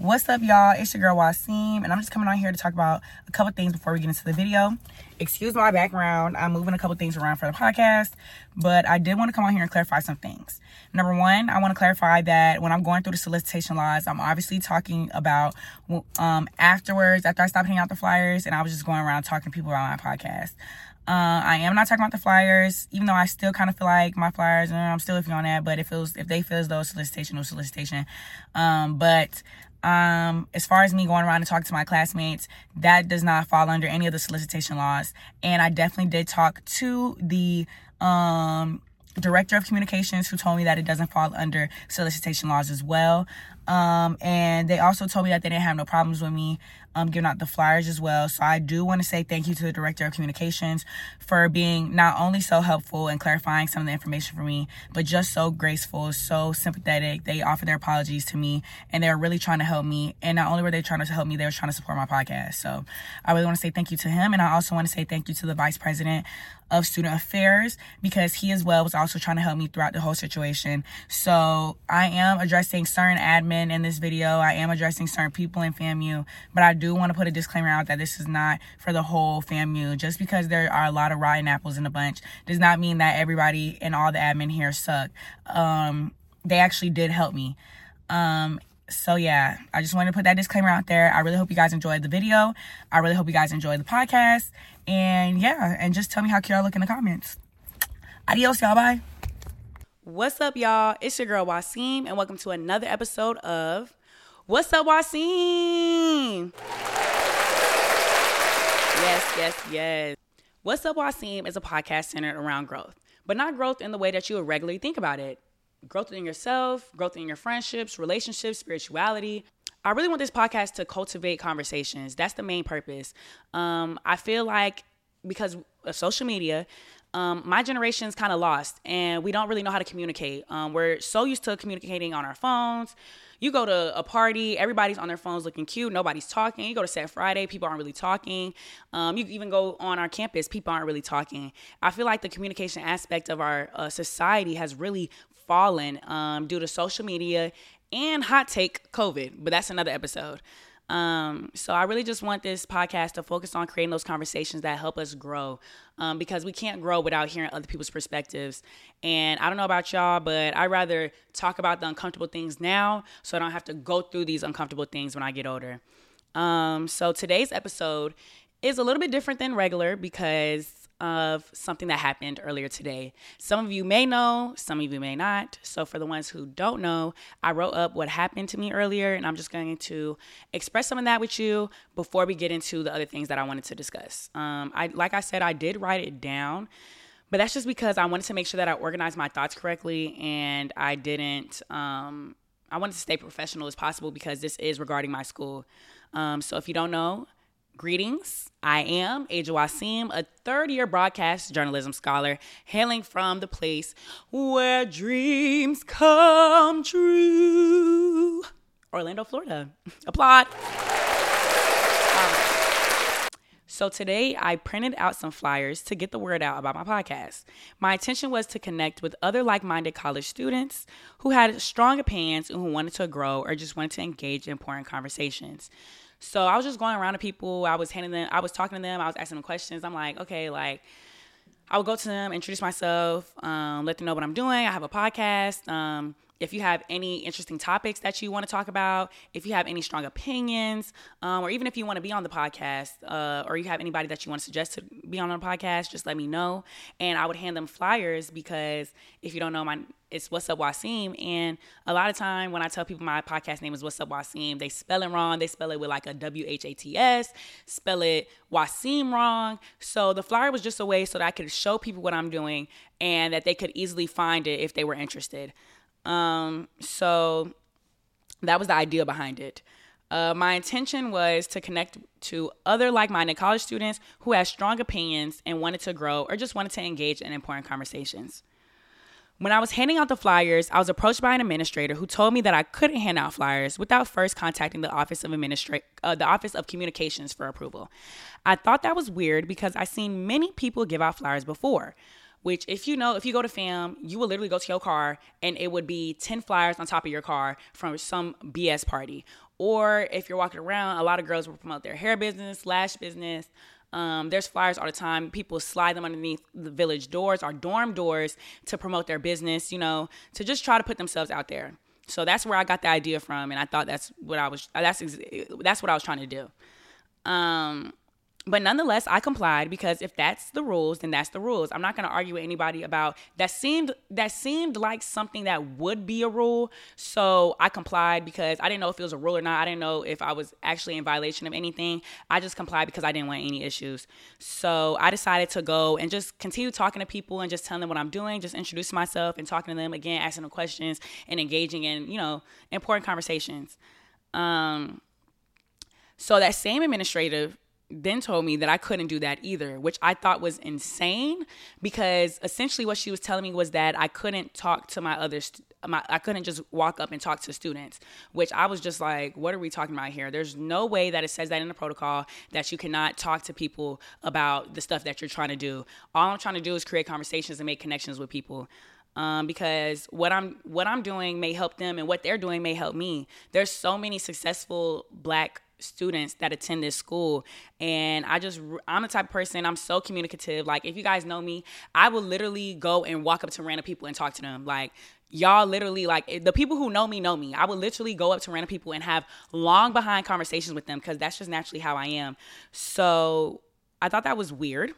What's up, y'all? It's your girl Waseem, and I'm just coming on here to talk about a couple things before we get into the video. Excuse my background. I'm moving a couple things around for the podcast, but I did want to come on here and clarify some things. Number one, I want to clarify that when I'm going through the solicitation laws, I'm obviously talking about um, afterwards, after I stopped handing out the flyers, and I was just going around talking to people about my podcast. Uh, I am not talking about the flyers, even though I still kind of feel like my flyers, and I'm still iffy on that. But it feels if they feel as though solicitation or solicitation, um, but um, as far as me going around and talking to my classmates, that does not fall under any of the solicitation laws. And I definitely did talk to the um, director of communications who told me that it doesn't fall under solicitation laws as well. Um, and they also told me that they didn't have no problems with me um, giving out the flyers as well. So I do want to say thank you to the director of communications for being not only so helpful and clarifying some of the information for me, but just so graceful, so sympathetic. They offered their apologies to me and they were really trying to help me. And not only were they trying to help me, they were trying to support my podcast. So I really want to say thank you to him. And I also want to say thank you to the vice president of student affairs because he as well was also trying to help me throughout the whole situation. So I am addressing certain admin in this video. I am addressing certain people in FAMU, but I do want to put a disclaimer out that this is not for the whole FAMU. Just because there are a lot of rotten apples in a bunch does not mean that everybody and all the admin here suck. Um, they actually did help me. Um, so yeah, I just wanted to put that disclaimer out there. I really hope you guys enjoyed the video. I really hope you guys enjoyed the podcast. And yeah, and just tell me how cute I look in the comments. Adios, y'all. Bye. What's up, y'all? It's your girl Waseem, and welcome to another episode of What's Up, Waseem? Yes, yes, yes. What's Up, Waseem is a podcast centered around growth, but not growth in the way that you would regularly think about it. Growth in yourself, growth in your friendships, relationships, spirituality, I really want this podcast to cultivate conversations. That's the main purpose. Um, I feel like because of social media, um, my generation's kind of lost and we don't really know how to communicate. Um, we're so used to communicating on our phones. You go to a party, everybody's on their phones looking cute, nobody's talking. You go to Set Friday, people aren't really talking. Um, you even go on our campus, people aren't really talking. I feel like the communication aspect of our uh, society has really fallen um, due to social media and hot take COVID, but that's another episode. Um, so I really just want this podcast to focus on creating those conversations that help us grow, um, because we can't grow without hearing other people's perspectives. And I don't know about y'all, but I rather talk about the uncomfortable things now, so I don't have to go through these uncomfortable things when I get older. Um, so today's episode is a little bit different than regular because of something that happened earlier today. Some of you may know, some of you may not. So, for the ones who don't know, I wrote up what happened to me earlier, and I'm just going to express some of that with you before we get into the other things that I wanted to discuss. Um, I, like I said, I did write it down, but that's just because I wanted to make sure that I organized my thoughts correctly and I didn't. Um, I wanted to stay professional as possible because this is regarding my school. Um, so, if you don't know, Greetings. I am Aja Waseem, a third year broadcast journalism scholar, hailing from the place where dreams come true Orlando, Florida. Applaud. Um, so today I printed out some flyers to get the word out about my podcast. My intention was to connect with other like-minded college students who had strong opinions and who wanted to grow or just wanted to engage in important conversations. So I was just going around to people. I was handing them, I was talking to them. I was asking them questions. I'm like, okay, like, I would go to them, introduce myself, um, let them know what I'm doing. I have a podcast. Um, if you have any interesting topics that you want to talk about, if you have any strong opinions, um, or even if you want to be on the podcast, uh, or you have anybody that you want to suggest to be on the podcast, just let me know. And I would hand them flyers because if you don't know my, it's What's Up Waseem. And a lot of time when I tell people my podcast name is What's Up Waseem, they spell it wrong. They spell it with like a W H A T S, spell it Waseem wrong. So the flyer was just a way so that I could show people what I'm doing and that they could easily find it if they were interested. Um, so that was the idea behind it. Uh, my intention was to connect to other like minded college students who had strong opinions and wanted to grow or just wanted to engage in important conversations. When I was handing out the flyers, I was approached by an administrator who told me that I couldn't hand out flyers without first contacting the Office of Administra- uh, the Office of Communications for approval. I thought that was weird because I've seen many people give out flyers before, which if you know if you go to FAMU will literally go to your car and it would be 10 flyers on top of your car from some bs party or if you're walking around a lot of girls will promote their hair business lash business um, there's flyers all the time. People slide them underneath the village doors or dorm doors to promote their business, you know, to just try to put themselves out there. So that's where I got the idea from, and I thought that's what I was. That's that's what I was trying to do. Um, but nonetheless, I complied because if that's the rules, then that's the rules. I'm not going to argue with anybody about that. Seemed that seemed like something that would be a rule, so I complied because I didn't know if it was a rule or not. I didn't know if I was actually in violation of anything. I just complied because I didn't want any issues. So I decided to go and just continue talking to people and just telling them what I'm doing, just introducing myself and talking to them again, asking them questions and engaging in you know important conversations. Um, so that same administrative then told me that I couldn't do that either, which I thought was insane because essentially what she was telling me was that I couldn't talk to my other st- my, I couldn't just walk up and talk to students, which I was just like, what are we talking about here? There's no way that it says that in the protocol that you cannot talk to people about the stuff that you're trying to do. All I'm trying to do is create conversations and make connections with people. Um, because what I'm what I'm doing may help them and what they're doing may help me. There's so many successful black students that attend this school. And i just i'm the type of person i'm so communicative. Like if you guys know me i will literally go and walk up to random people and talk to them. Like y'all literally like the people who know me know me. I would literally go up to random people and have long behind conversations with them because that's just naturally how i am. So i thought that was weird.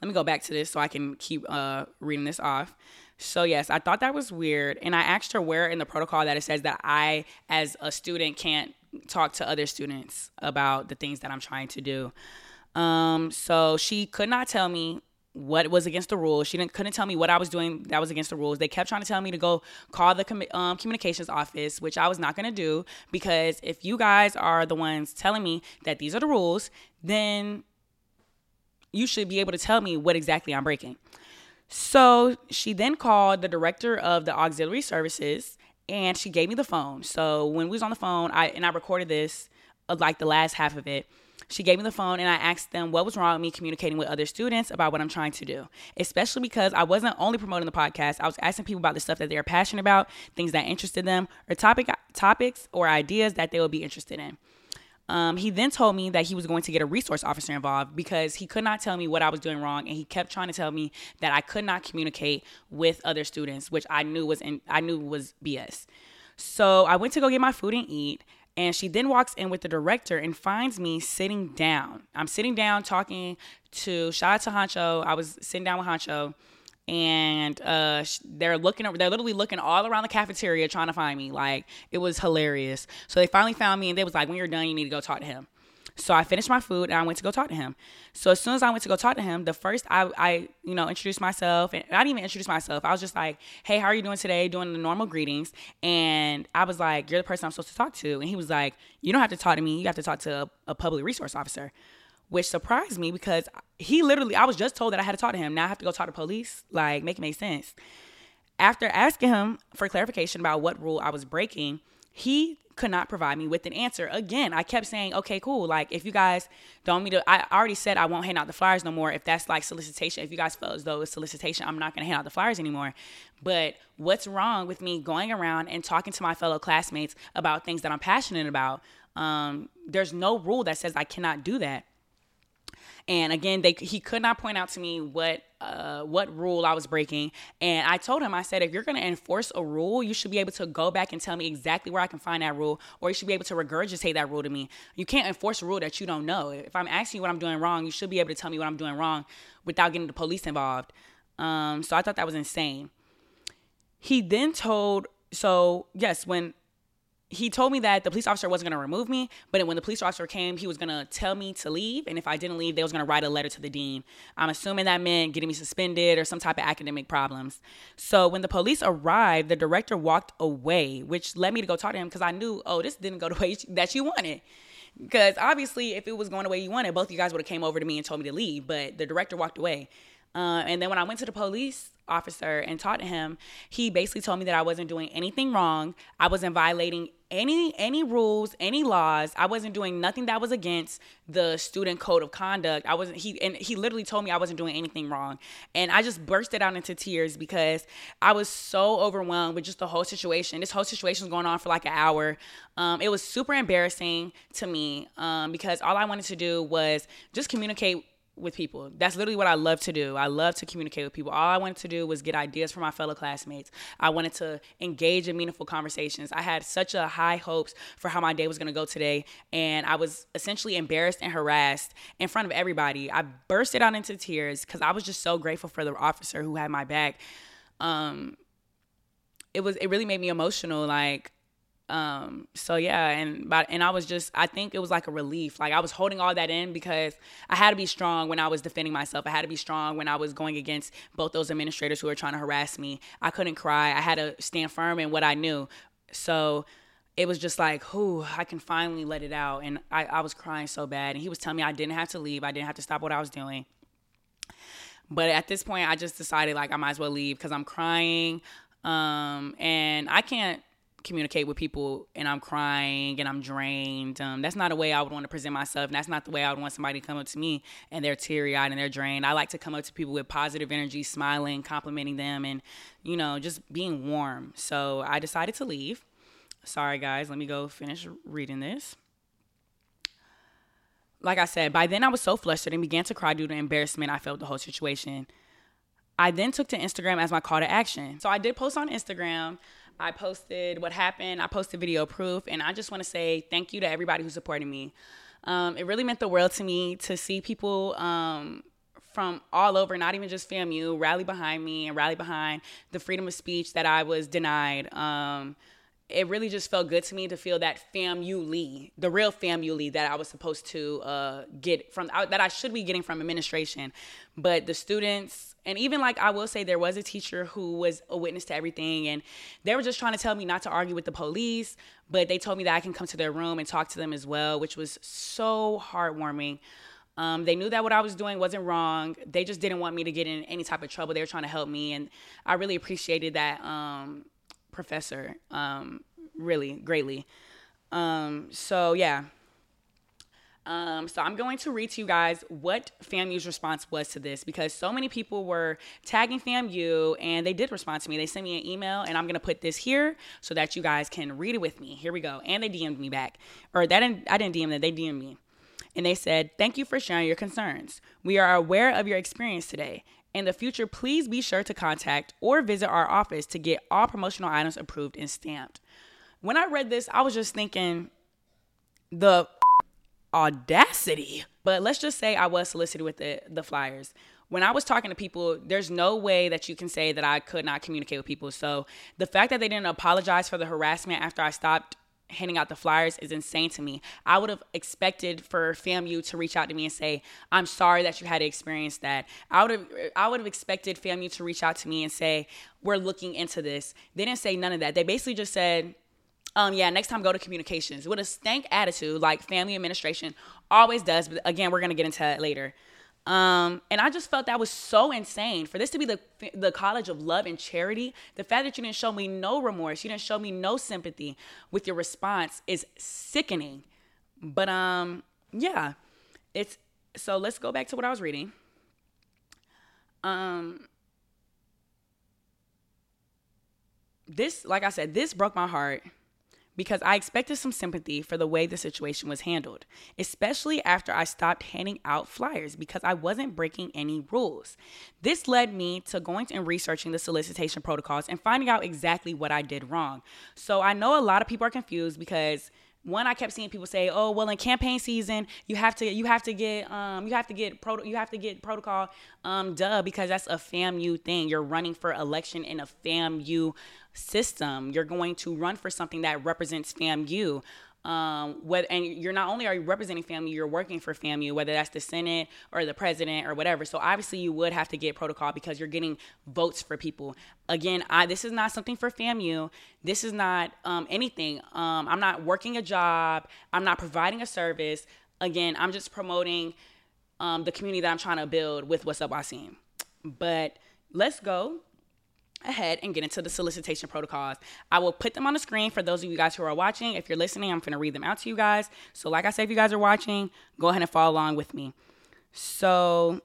Let me go back to this so i can keep uh reading this off. So yes, I thought that was weird, and I asked her where in the protocol that it says that I, as a student, can't talk to other students about the things that I'm trying to do. Um, so she could not tell me what was against the rules. She didn't couldn't tell me what I was doing that was against the rules. They kept trying to tell me to go call the com- um, communications office, which I was not going to do because if you guys are the ones telling me that these are the rules, then you should be able to tell me what exactly I'm breaking. So she then called the director of the auxiliary services and she gave me the phone. So when we was on the phone, I and I recorded this, uh, like the last half of it. She gave me the phone and I asked them what was wrong with me communicating with other students about what I'm trying to do. Especially because I wasn't only promoting the podcast, I was asking people about the stuff that they're passionate about, things that interested them, or topic topics or ideas that they would be interested in. Um, he then told me that he was going to get a resource officer involved because he could not tell me what I was doing wrong, and he kept trying to tell me that I could not communicate with other students, which I knew was in, I knew was BS. So I went to go get my food and eat, and she then walks in with the director and finds me sitting down. I'm sitting down talking to shout out to Hancho. I was sitting down with Honcho and uh, they're looking they're literally looking all around the cafeteria trying to find me. Like it was hilarious. So they finally found me and they was like when you're done you need to go talk to him. So i finished my food and i went to go talk to him. So as soon as i went to go talk to him the first i, I you know introduced myself and i didn't even introduce myself. I was just like hey how are you doing today? Doing the normal greetings. And i was like you're the person i'm supposed to talk to. And he was like you don't have to talk to me. You have to talk to a, a public resource officer which surprised me because he literally, I was just told that I had to talk to him. Now I have to go talk to police. Like, make it make sense. After asking him for clarification about what rule I was breaking, he could not provide me with an answer. Again, I kept saying, okay, cool. Like, if you guys don't me to, I already said I won't hand out the flyers no more. If that's like solicitation, if you guys feel as though it's solicitation, I'm not to hand out the flyers anymore. But what's wrong with me going around and talking to my fellow classmates about things that I'm passionate about? Um, there's no rule that says I cannot do that. And again, they he could not point out to me what uh, what rule I was breaking. And I told him, I said, if you're going to enforce a rule, you should be able to go back and tell me exactly where I can find that rule, or you should be able to regurgitate that rule to me. You can't enforce a rule that you don't know. If I'm asking you what I'm doing wrong, you should be able to tell me what I'm doing wrong without getting the police involved. Um, so I thought that was insane. He then told, so yes, when he told me that the police officer wasn't going to remove me, but when the police officer came, he was going to tell me to leave. And if I didn't leave, they was going to write a letter to the dean. I'm assuming that meant getting me suspended or some type of academic problems. So when the police arrived, the director walked away, which led me to go talk to him because I knew, oh, this didn't go the way that you wanted. Because obviously, if it was going the way you wanted, both you guys would have came over to me and told me to leave. But the director walked away. Uh, and then when I went to the police, officer and talked to him, he basically told me that I wasn't doing anything wrong. I wasn't violating any any rules, any laws. I wasn't doing nothing that was against the student code of conduct. I wasn't he and he literally told me I wasn't doing anything wrong. And I just bursted out into tears because I was so overwhelmed with just the whole situation. This whole situation was going on for like an hour. Um, it was super embarrassing to me um, because all I wanted to do was just communicate with people. That's literally what I love to do. I love to communicate with people. All I wanted to do was get ideas from my fellow classmates. I wanted to engage in meaningful conversations. I had such a high hopes for how my day was going to go today, and I was essentially embarrassed and harassed in front of everybody. I bursted out into tears because I was just so grateful for the officer who had my back. Um, it was it really made me emotional. Like um so yeah and but and i was just i think it was like a relief like i was holding all that in because i had to be strong when i was defending myself i had to be strong when i was going against both those administrators who were trying to harass me i couldn't cry i had to stand firm in what i knew so it was just like, whoo, I can finally let it out. And I, I was crying so bad. And he was telling me I didn't have to leave. I didn't have to stop what I was doing. But at this point, I just decided like I might as well leave because I'm crying. Um, and I can't communicate with people and I'm crying and I'm drained. Um, that's not a way I would want to present myself. And that's not the way I would want somebody to come up to me and they're teary eyed and they're drained. I like to come up to people with positive energy, smiling, complimenting them, and, you know, just being warm. So I decided to leave. Sorry, guys. Let me go finish reading this. Like I said, by then I was so flustered and began to cry due to embarrassment I felt the whole situation. I then took to Instagram as my call to action. So I did post on Instagram. I posted what happened. I posted video proof, and I just want to say thank you to everybody who supported me. Um, it really meant the world to me to see people um, from all over, not even just FAMU, rally behind me and rally behind the freedom of speech that I was denied. Um, it really just felt good to me to feel that FAMUly, the real FAMUly that I was supposed to uh, get from, that I should be getting from administration. But the students, and even like I will say, there was a teacher who was a witness to everything, and they were just trying to tell me not to argue with the police, but they told me that I can come to their room and talk to them as well, which was so heartwarming. Um, they knew that what I was doing wasn't wrong. They just didn't want me to get in any type of trouble. They were trying to help me, and I really appreciated that. Um, professor um, really greatly. Um, so yeah. Um, so I'm going to read to you guys what FAMU's response was to this because so many people were tagging FAMU and they did respond to me. They sent me an email and I'm gonna put this here so that you guys can read it with me. Here we go. And they DM'd me back, or that didn't, I didn't DM them. They DM'd me, and they said, "Thank you for sharing your concerns. We are aware of your experience today. In the future, please be sure to contact or visit our office to get all promotional items approved and stamped. When I read this, I was just thinking the audacity. But let's just say I was solicited with the, the flyers. When I was talking to people, there's no way that you can say that I could not communicate with people. So the fact that they didn't apologize for the harassment after I stopped handing out the flyers is insane to me. I would have expected for FAMU to reach out to me and say, "I'm sorry that you had to experience that." I would have I would have expected FAMU to reach out to me and say, "We're looking into this." They didn't say none of that. They basically just said, um, yeah, next time go to communications with a stank attitude like FAMU administration always does. But again, we're gonna get into that later. Um, and I just felt that was so insane for this to be the the college of love and charity. The fact that you didn't show me no remorse, you didn't show me no sympathy with your response is sickening. But um, yeah, it's so. Let's go back to what I was reading. Um, this, like I said, this broke my heart because I expected some sympathy for the way the situation was handled, especially after I stopped handing out flyers because I wasn't breaking any rules. This led me to going and researching the solicitation protocols and finding out exactly what I did wrong. So I know a lot of people are confused because one i kept seeing people say oh well in campaign season you have to you have to get um you have to get pro you have to get protocol um duh because that's a famu thing you're running for election in a famu system. You're going to run for something that represents FAMU. Um, and you're not only are you representing FAMU, you're working for FAMU, whether that's the Senate or the president or whatever. So obviously you would have to get protocol because you're getting votes for people. Again, I this is not something for FAMU. This is not um, anything. Um, I'm not working a job. I'm not providing a service. Again, I'm just promoting um, the community that I'm trying to build with What's Up Waseem. But let's go ahead and get into the solicitation protocols. I will put them on the screen for those of you guys who are watching. If you're listening, I'm going to read them out to you guys. So, like I said, if you guys are watching, go ahead and follow along with me. So,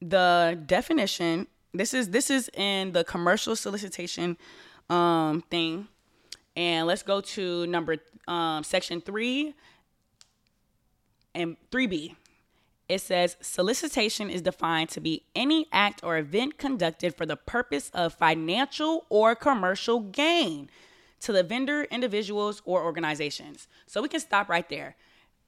the definition this is this is in the commercial solicitation um, thing, and let's go to number um, section three and three B it says solicitation is defined to be any act or event conducted for the purpose of financial or commercial gain to the vendor, individuals, or organizations. So we can stop right there.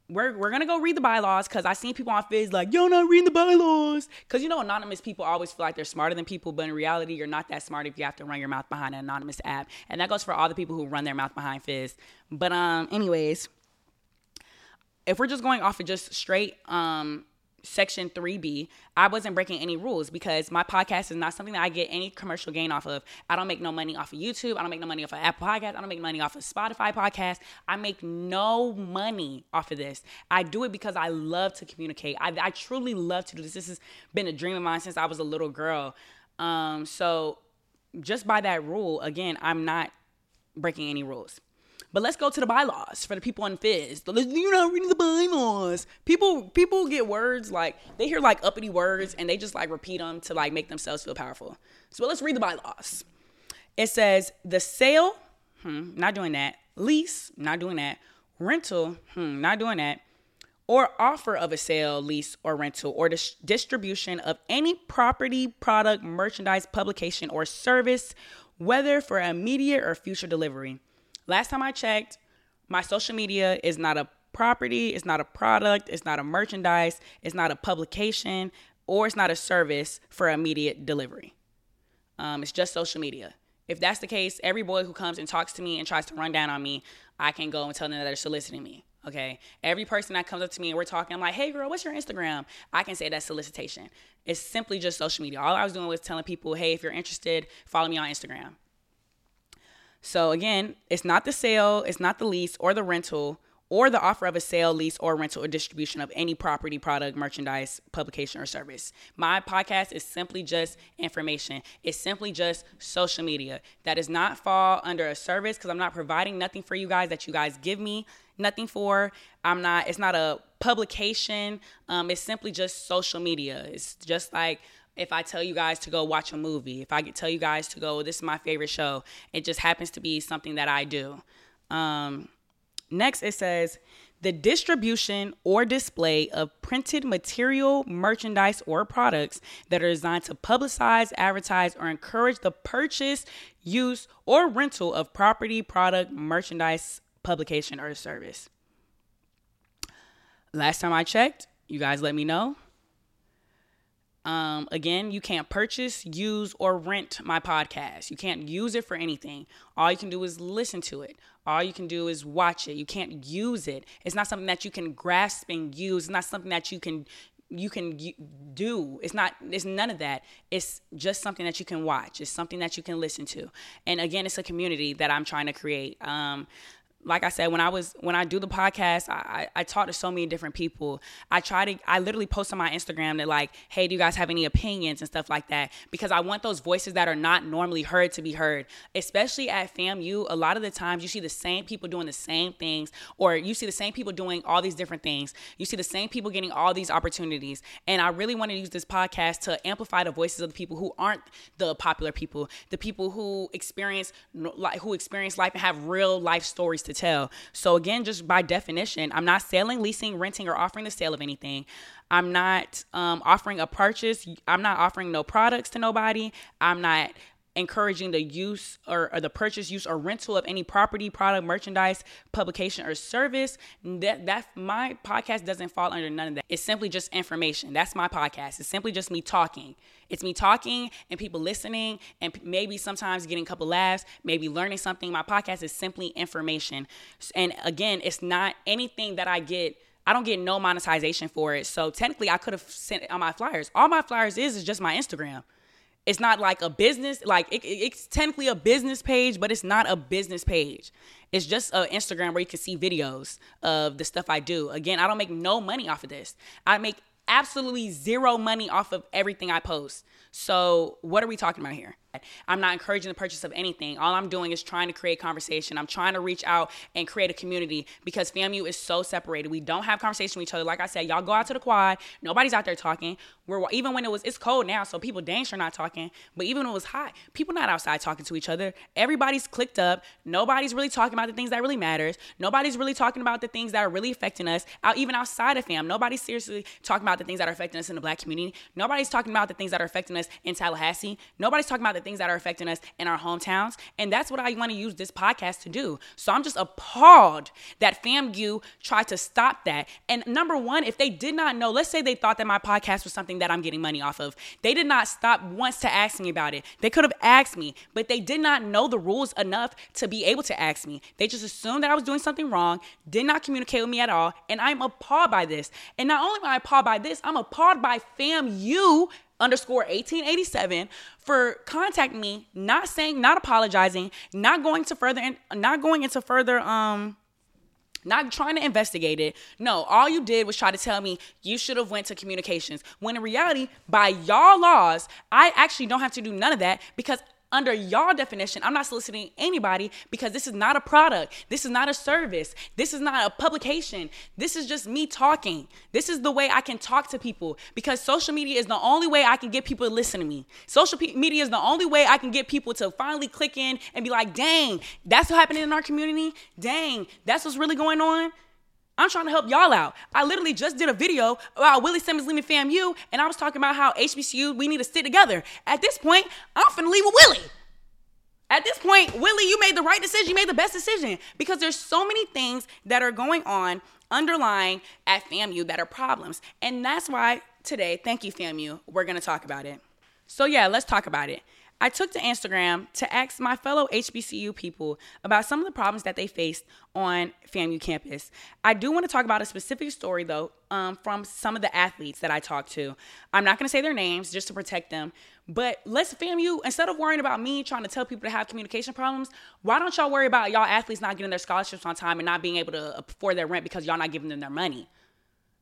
We're, we're gonna go read the bylaws because I seen people on Fizz like, yo, not reading the bylaws. Because you know, anonymous people always feel like they're smarter than people, but in reality, you're not that smart if you have to run your mouth behind an anonymous app. And that goes for all the people who run their mouth behind Fizz. But um, anyways, if we're just going off of just straight um section 3b i wasn't breaking any rules because my podcast is not something that i get any commercial gain off of. I don't make no money off of youtube. I don't make no money off of apple podcast i don't make money off of spotify podcast i make no money off of this. I do it because i love to communicate. I, I truly love to do this. This has been a dream of mine since i was a little girl. Um, so just by that rule again i'm not breaking any rules but let's go to the bylaws for the people on Fizz. You're not reading the bylaws. People people get words like they hear like uppity words and they just like repeat them to like make themselves feel powerful. So let's read the bylaws. It says the sale, hmm, not doing that. Lease, not doing that. Rental, hmm, not doing that. Or offer of a sale, lease, or rental, or dis- distribution of any property, product, merchandise, publication, or service, whether for immediate or future delivery Last time I checked, my social media is not a property, it's not a product, it's not a merchandise, it's not a publication, or it's not a service for immediate delivery. Um, it's just social media. If that's the case, every boy who comes and talks to me and tries to run down on me, I can go and tell them that they're soliciting me. Okay. Every person that comes up to me and we're talking, I'm like, hey girl, what's your Instagram? I can say that's solicitation. It's simply just social media. All I was doing was telling people, hey, if you're interested, follow me on Instagram. So again, it's not the sale, it's not the lease or the rental or the offer of a sale, lease, or rental or distribution of any property, product, merchandise, publication, or service. My podcast is simply just information. It's simply just social media. That does not fall under a service because I'm not providing nothing for you guys that you guys give me nothing for. I'm not, it's not a publication. Um, it's simply just social media. It's just like if I tell you guys to go watch a movie, if I tell you guys to go, this is my favorite show, it just happens to be something that I do. Um, next, it says the distribution or display of printed material, merchandise, or products that are designed to publicize, advertise, or encourage the purchase, use, or rental of property, product, merchandise, publication, or service. Last time I checked, you guys let me know um, again, you can't purchase, use, or rent my podcast. You can't use it for anything. All you can do is listen to it. All you can do is watch it. You can't use it. It's not something that you can grasp and use. It's not something that you can you can do. It's not. It's none of that. It's just something that you can watch. It's something that you can listen to. And again, it's a community that I'm trying to create. Um, like I said, when I was when I do the podcast, I, I, talk to so many different people. I try to I literally post on my Instagram that like, hey, do you guys have any opinions and stuff like that? Because I want those voices that are not normally heard to be heard. Especially at FAMU, a lot of the times you see the same people doing the same things, or you see the same people doing all these different things. You see the same people getting all these opportunities. And I really want to use this podcast to amplify the voices of the people who aren't the popular people, the people who experience like who experience life and have real life stories to tell. So again, just by definition, I'm not selling, leasing, renting, or offering the sale of anything. I'm not um, offering a purchase. I'm not offering no products to nobody. I'm not encouraging the use or, or, the purchase, use, or rental of any property, product, merchandise, publication, or service. That that my podcast doesn't fall under none of that. It's simply just information. That's my podcast. It's simply just me talking. It's me talking and people listening, and maybe sometimes getting a couple laughs, maybe learning something. My podcast is simply information. And again, it's not anything that I get. I don't get no monetization for it. So technically, I could have sent on my flyers. All my flyers is is just my Instagram it's not like a business like it, it's technically a business page but it's not a business page. It's just an instagram where you can see videos of the stuff i do. Again i don't make no money off of this. I make absolutely zero money off of everything I post. So, what are we talking about here? I'm not encouraging the purchase of anything. All I'm doing is trying to create conversation. I'm trying to reach out and create a community because FAMU is so separated. We don't have conversation with each other. Like I said, y'all go out to the quad. Nobody's out there talking. We're even when it was it's cold now, so people dang sure not talking. But even when it was hot, people not outside talking to each other. Everybody's clicked up. Nobody's really talking about the things that really matters. Nobody's really talking about the things that are really affecting us out even outside of fam. Nobody's seriously talking about the things that are affecting us in the black community. Nobody's talking about the things that are affecting us in Tallahassee. Nobody's talking about the things that are affecting us in our hometowns. And that's what I want to use this podcast to do. So I'm just appalled that FAMU tried to stop that. And number one, if they did not know, let's say they thought that my podcast was something that I'm getting money off of, they did not stop once to ask me about it. They could have asked me, but they did not know the rules enough to be able to ask me. They just assumed that I was doing something wrong, did not communicate with me at all. And I'm appalled by this. And not only am I appalled by this, I'm appalled by FAMU underscore 1887 for contacting me, not saying, not apologizing, not going to further, not going into further, um, not trying to investigate it. No, all you did was try to tell me you should have went to communications. When in reality, by y'all laws, I actually don't have to do none of that because under y'all definition, I'm not soliciting anybody because this is not a product. This is not a service. This is not a publication. This is just me talking. This is the way I can talk to people because social media is the only way I can get people to listen to me. Social media is the only way I can get people to finally click in and be like, dang, that's what happening in our community. Dang, that's what's really going on. I'm trying to help y'all out. I literally just did a video about Willie Simmons leaving FAMU, and I was talking about how HBCU, we need to stick together. At this point, I'm finna leave with Willie. At this point, Willie, you made the right decision. You made the best decision because there's so many things that are going on underlying at FAMU that are problems. And that's why today, thank you, FAMU, we're gonna talk about it. So, yeah, let's talk about it. I took to Instagram to ask my fellow HBCU people about some of the problems that they faced on FAMU campus. I do want to talk about a specific story, though, um, from some of the athletes that I talked to. I'm not going to say their names just to protect them, but let's FAMU, instead of worrying about me trying to tell people to have communication problems, why don't y'all worry about y'all athletes not getting their scholarships on time and not being able to afford their rent because y'all not giving them their money?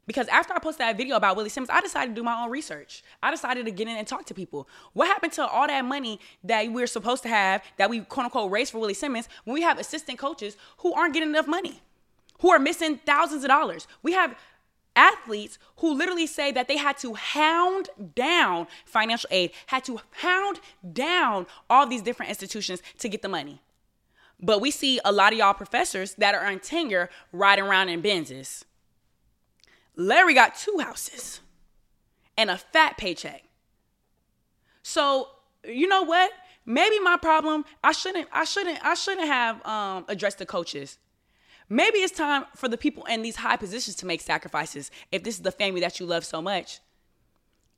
Because after I posted that video about Willie Simmons, I decided to do my own research. I decided to get in and talk to people. What happened to all that money that we're supposed to have, that we quote unquote raised for Willie Simmons, when we have assistant coaches who aren't getting enough money, who are missing thousands of dollars? We have athletes who literally say that they had to hound down financial aid, had to hound down all these different institutions to get the money. But we see a lot of y'all professors that are on tenure riding around in Benzes Larry got two houses and a fat paycheck. So, you know what? Maybe my problem, I shouldn't, I shouldn't, I shouldn't have um, addressed the coaches. Maybe it's time for the people in these high positions to make sacrifices if this is the family that you love so much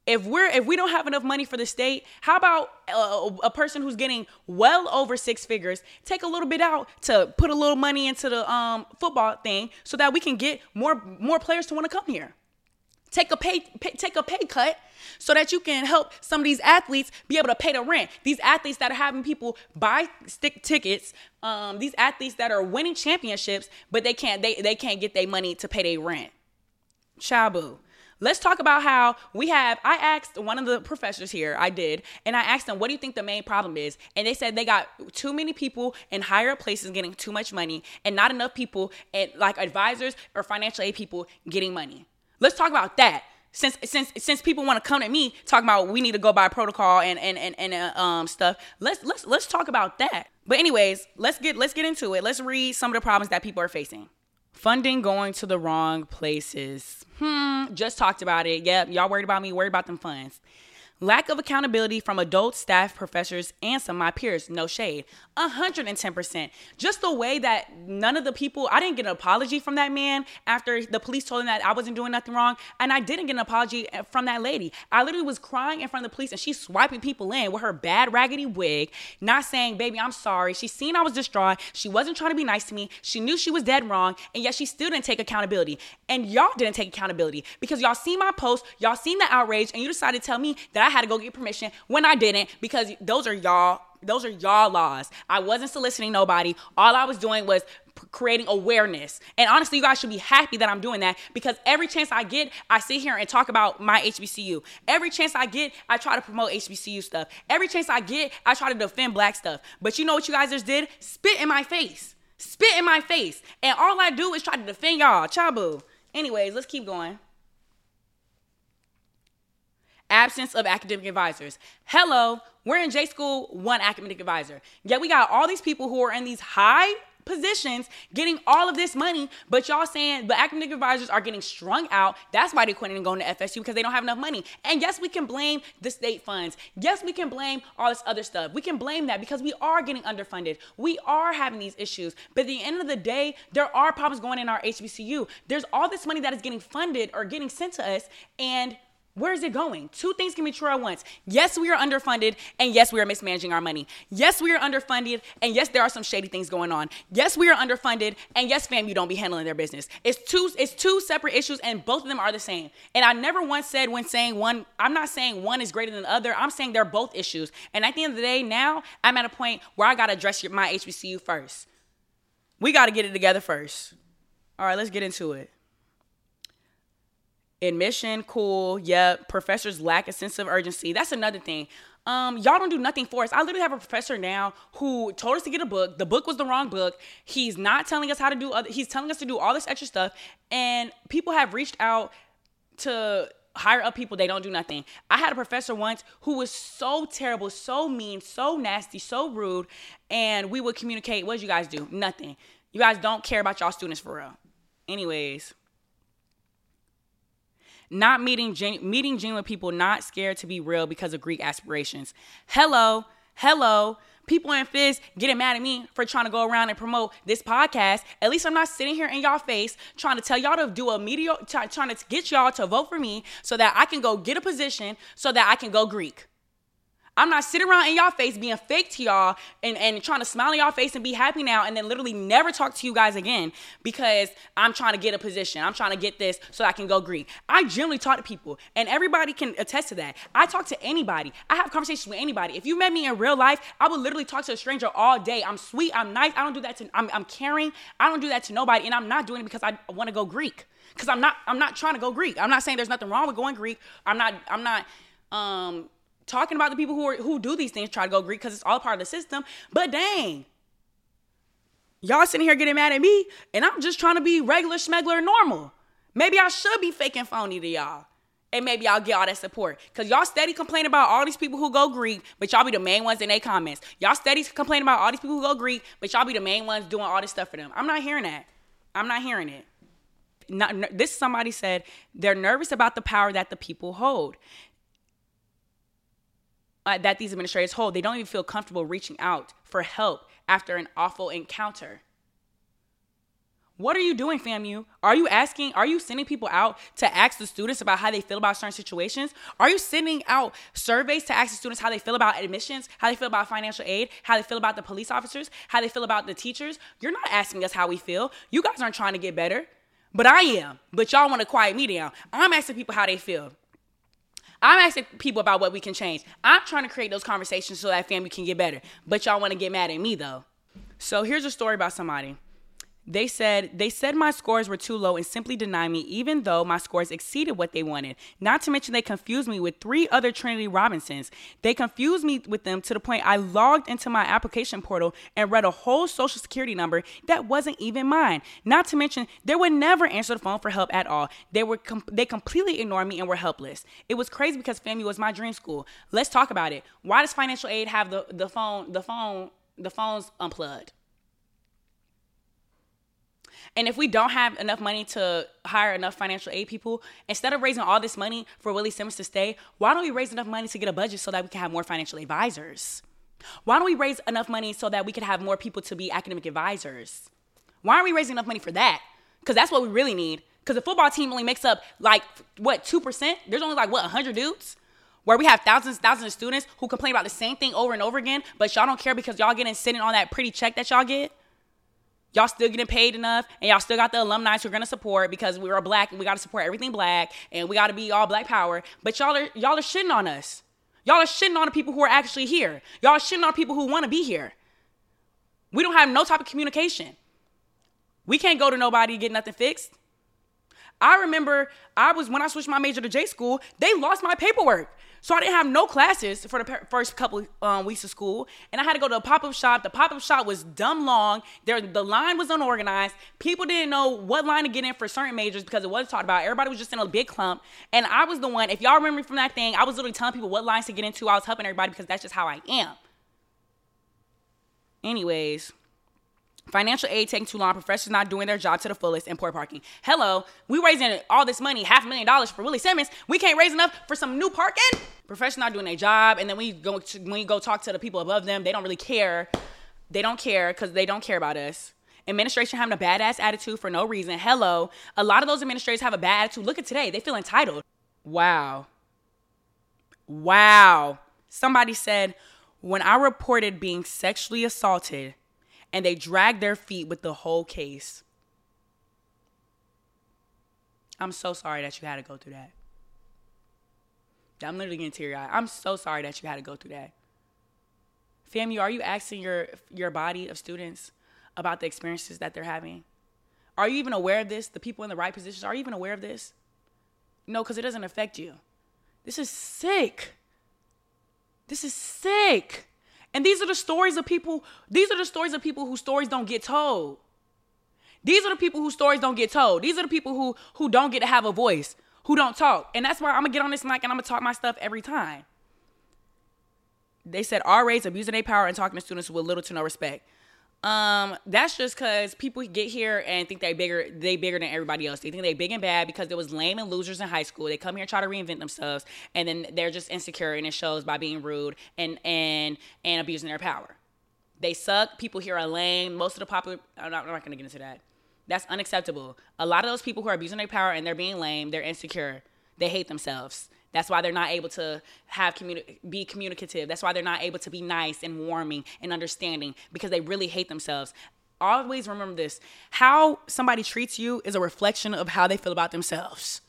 if we're if we don't have enough money for the state how about a, a, person who's getting well over six figures take a little bit out to put a little money into the um, football thing so that we can get more more players to want to come here. Take a pay, pay, take a pay cut so that you can help some of these athletes be able to pay the rent. These athletes that are having people buy stick tickets um, these athletes that are winning championships but they can't they, they can't get their money to pay their rent. Shabu Let's talk about how we have. I asked one of the professors here, I did, and I asked them, what do you think the main problem is? And they said they got too many people in higher places getting too much money and not enough people, and like advisors or financial aid people getting money. Let's talk about that since since since people want to come at me talking about we need to go by protocol and and and, and uh, um stuff let's let's let's talk about that but anyways let's get let's get into it let's read some of the problems that people are facing funding going to the wrong places Hmm, just talked about it. Yep, y'all worried about me, worried about them funds. Lack of accountability from adult staff, professors, and some of my peers. No shade. 110%. Just the way that none of the people, I didn't get an apology from that man after the police told him that I wasn't doing nothing wrong. And I didn't get an apology eh, from that lady. I literally was crying in front of the police and she's swiping people in with her bad raggedy wig, not saying, baby, I'm sorry. She seen I was distraught. She wasn't trying to be nice to me. She knew she was dead wrong. And yet she still didn't take accountability. And y'all didn't take accountability because y'all seen my post, y'all seen the outrage, and you decided to tell me that I had to go get permission when I didn't because those are y'all those are y'all laws. I wasn't soliciting nobody. All I was doing was creating awareness. And honestly, you guys should be happy that I'm doing that because every chance I get, I sit here and talk about my HBCU. Every chance I get, I try to promote HBCU stuff. Every chance I get, I try to defend black stuff. But you know what you guys just did? Spit in my face. Spit in my face. And all I do is try to defend y'all. Chabu. Anyways, let's keep going. Absence of academic advisors. Hello, we're in J school, one academic advisor. Yet we got all these people who are in these high positions getting all of this money, but y'all saying the academic advisors are getting strung out. That's why they're quitting and going to FSU because they don't have enough money. And yes, we can blame the state funds. Yes, we can blame all this other stuff. We can blame that because we are getting underfunded. We are having these issues. But at the end of the day, there are problems going in our HBCU. There's all this money that is getting funded or getting sent to us, and where is it going? Two things can be true at once. Yes, we are underfunded, and yes, we are mismanaging our money. Yes, we are underfunded, and yes, there are some shady things going on. Yes, we are underfunded, and yes, fam, you don't be handling their business. It's two, it's two separate issues, and both of them are the same. And I never once said when saying one, I'm not saying one is greater than the other. I'm saying they're both issues. And at the end of the day, now I'm at a point where I gotta address my HBCU first. We gotta get it together first. All right, let's get into it admission cool yep professors lack a sense of urgency that's another thing um, y'all don't do nothing for us. I literally have a professor now who told us to get a book. The book was the wrong book. He's not telling us how to do other. He's telling us to do all this extra stuff, and people have reached out to hire up people. They don't do nothing. I had a professor once who was so terrible, so mean, so nasty, so rude, and we would communicate. What did you guys do? Nothing. You guys don't care about y'all students for real. Anyways not meeting gen- meeting genuine people not scared to be real because of greek aspirations. Hello hello. People in fizz getting mad at me for trying to go around and promote this podcast. At least i'm not sitting here in y'all face trying to tell y'all to do a media trying to get y'all to vote for me so that i can go get a position so that i can go greek I'm not sitting around in y'all face being fake to y'all and, and trying to smile in y'all face and be happy now and then literally never talk to you guys again because I'm trying to get a position. I'm trying to get this so I can go Greek. I generally talk to people and everybody can attest to that. I talk to anybody. I have conversations with anybody. If you met me in real life, I would literally talk to a stranger all day. I'm sweet. I'm nice. I don't do that to, I'm, I'm caring. I don't do that to nobody. And I'm not doing it because I want to go Greek because I'm not I'm not trying to go Greek. I'm not saying there's nothing wrong with going Greek. I'm not I'm not um talking about the people who are who do these things try to go Greek because it's all part of the system. But dang, y'all sitting here getting mad at me, and I'm just trying to be regular, smuggler, normal. Maybe I should be faking phony to y'all. And maybe y'all get all that support. Cause y'all steady complain about all these people who go Greek, but y'all be the main ones in their comments. Y'all steady complain about all these people who go Greek, but y'all be the main ones doing all this stuff for them. I'm not hearing that. I'm not hearing it. Not, this somebody said they're nervous about the power that the people hold uh, that these administrators hold. They don't even feel comfortable reaching out for help after an awful encounter. What are you doing, FAMU? Are you asking, are you sending people out to ask the students about how they feel about certain situations? Are you sending out surveys to ask the students how they feel about admissions, how they feel about financial aid, how they feel about the police officers, how they feel about the teachers? You're not asking us how we feel. You guys aren't trying to get better, but I am. But y'all want to quiet me down. I'm asking people how they feel. I'm asking people about what we can change. I'm trying to create those conversations so that family can get better. But y'all want to get mad at me though. So here's a story about somebody. They said they said my scores were too low and simply denied me even though my scores exceeded what they wanted. Not to mention they confused me with three other Trinity Robinsons. They confused me with them to the point I logged into my application portal and read a whole social security number that wasn't even mine. Not to mention they would never answer the phone for help at all. They were com- they completely ignored me and were helpless. It was crazy because FAMU was my dream school. Let's talk about it. Why does financial aid have the the phone the phone the phones unplugged? And if we don't have enough money to hire enough financial aid people, instead of raising all this money for Willie Simmons to stay, why don't we raise enough money to get a budget so that we can have more financial advisors? Why don't we raise enough money so that we could have more people to be academic advisors? Why aren't we raising enough money for that? Because that's what we really need. Because the football team only makes up like what two percent. There's only like what hundred dudes. Where we have thousands, thousands of students who complain about the same thing over and over again, but y'all don't care because y'all getting sitting on that pretty check that y'all get y'all still getting paid enough and y'all still got the alumni who are gonna support because we are black and we gotta support everything black and we gotta be all black power. But y'all are y'all are shitting on us. Y'all are shitting on the people who are actually here. Y'all are shitting on people who wanna be here. We don't have no type of communication. We can't go to nobody to get nothing fixed. I remember I was when I switched my major to J school, they lost my paperwork. So I didn't have no classes for the first couple um, weeks of school, and I had to go to a pop-up shop. The pop-up shop was dumb long. There, the line was unorganized. People didn't know what line to get in for certain majors because it wasn't talked about. Everybody was just in a big clump, and I was the one. If y'all remember from that thing, I was literally telling people what lines to get into. I was helping everybody because that's just how I am. Anyways. Financial aid taking too long, professors not doing their job to the fullest, and poor parking. Hello, we raising all this money, half a million dollars for Willie Simmons. We can't raise enough for some new parking. Professors not doing their job, and then we go to, when you go talk to the people above them, they don't really care. They don't care because they don't care about us. Administration having a badass attitude for no reason. Hello, a lot of those administrators have a bad attitude. Look at today, they feel entitled. Wow. Wow. Somebody said, when I reported being sexually assaulted and they dragged their feet with the whole case. I'm so sorry that you had to go through that. I'm literally getting teary eyed. I'm so sorry that you had to go through that. FAMU, are you asking your your body of students about the experiences that they're having? Are you even aware of this? The people in the right positions, are you even aware of this? No, because it doesn't affect you. This is sick. This is sick. And these are the stories of people, these are the stories of people whose stories don't get told. These are the people whose stories don't get told. These are the people who who don't get to have a voice, who don't talk. And that's why I'm gonna get on this mic and I'm gonna talk my stuff every time. They said RAs abusing their power and talking to students with little to no respect. Um, that's just because people get here and think they bigger, they bigger than everybody else. They think they big and bad because there was lame and losers in high school. They come here and try to reinvent themselves, and then they're just insecure, and it shows by being rude and and and abusing their power. They suck. People here are lame. Most of the popular, I'm not, I'm not gonna get into that. That's unacceptable. A lot of those people who are abusing their power and they're being lame, they're insecure. They hate themselves. That's why they're not able to have communi- be communicative. That's why they're not able to be nice and warming and understanding because they really hate themselves. Always remember this how somebody treats you is a reflection of how they feel about themselves.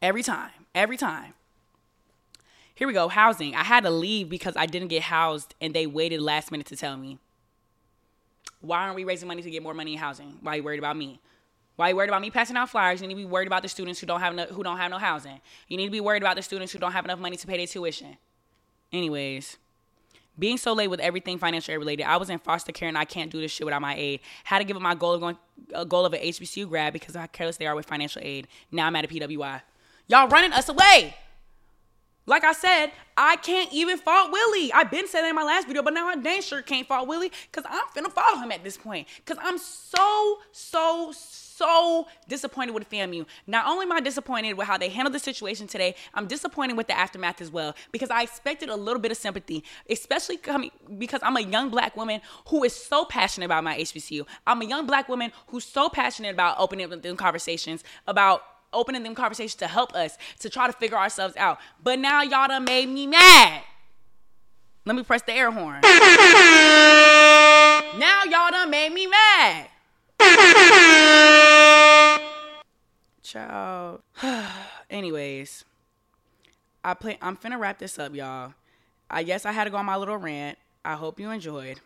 Every time, every time. Here we go housing. I had to leave because I didn't get housed and they waited last minute to tell me. Why aren't we raising money to get more money in housing? Why are you worried about me? Why you worried about me passing out flyers? You need to be worried about the students who don't have no, who don't have no housing. You need to be worried about the students who don't have enough money to pay their tuition. Anyways, being so late with everything financial aid related, I was in foster care and I can't do this shit without my aid. Had to give up my goal of going a goal of an HBCU grad because of how careless they are with financial aid. Now I'm at a PWI. Y'all running us away. Like I said, I can't even fault Willie. I've been saying that in my last video, but now I dang sure can't fault Willie because I'm finna follow him at this point. Because I'm so, so, so disappointed with FAMU. Not only am I disappointed with how they handled the situation today, I'm disappointed with the aftermath as well because I expected a little bit of sympathy, especially coming because I'm a young black woman who is so passionate about my HBCU. I'm a young black woman who's so passionate about opening up them conversations about opening them conversations to help us to try to figure ourselves out. But now y'all done made me mad. Let me press the air horn. now y'all done made me mad. Child. Anyways, I play I'm finna wrap this up, y'all. I guess I had to go on my little rant. I hope you enjoyed.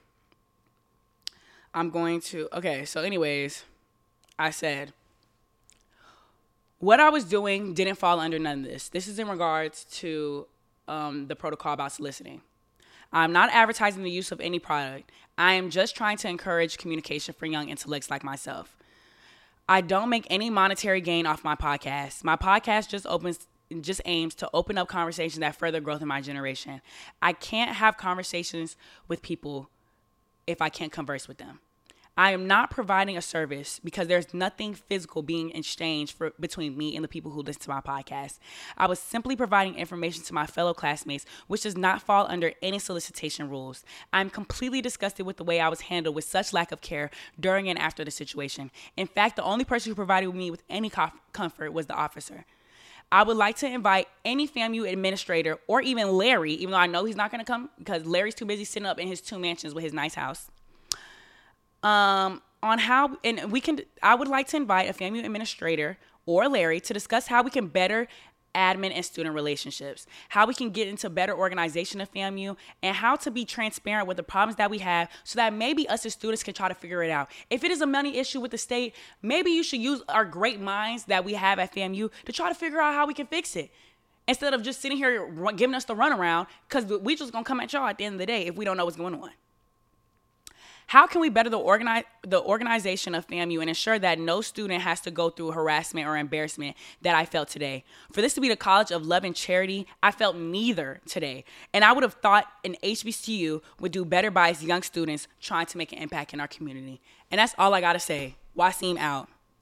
I'm going to okay, so anyways, I said what I was doing didn't fall under none of this. This is in regards to um, the protocol about soliciting. I'm not advertising the use of any product. I am just trying to encourage communication for young intellects like myself. I don't make any monetary gain off my podcast. My podcast just opens just aims to open up conversations that further growth in my generation. I can't have conversations with people if I can't converse with them. I am not providing a service because there's nothing physical being exchanged for between me and the people who listen to my podcast. I was simply providing information to my fellow classmates, which does not fall under any solicitation rules. I'm completely disgusted with the way I was handled with such lack of care during and after the situation. In fact, the only person who provided me with any comfort was the officer. I would like to invite any FAMU administrator or even Larry, even though I know he's not going to come because Larry's too busy sitting up in his two mansions with his nice house um, on how, and we can, I would like to invite a FAMU administrator or Larry to discuss how we can better admin and student relationships, how we can get into better organization of FAMU, and how to be transparent with the problems that we have so that maybe us as students can try to figure it out. If it is a money issue with the state, maybe you should use our great minds that we have at FAMU to try to figure out how we can fix it. Instead of just sitting here giving us the runaround, because we just gonna come at y'all at the end of the day if we don't know what's going on. How can we better the organize the organization of FAMU and ensure that no student has to go through harassment or embarrassment that I felt today? For this to be the college of love and charity, I felt neither today. And I would have thought an HBCU would do better by its young students trying to make an impact in our community. And that's all I gotta say. Waseem out.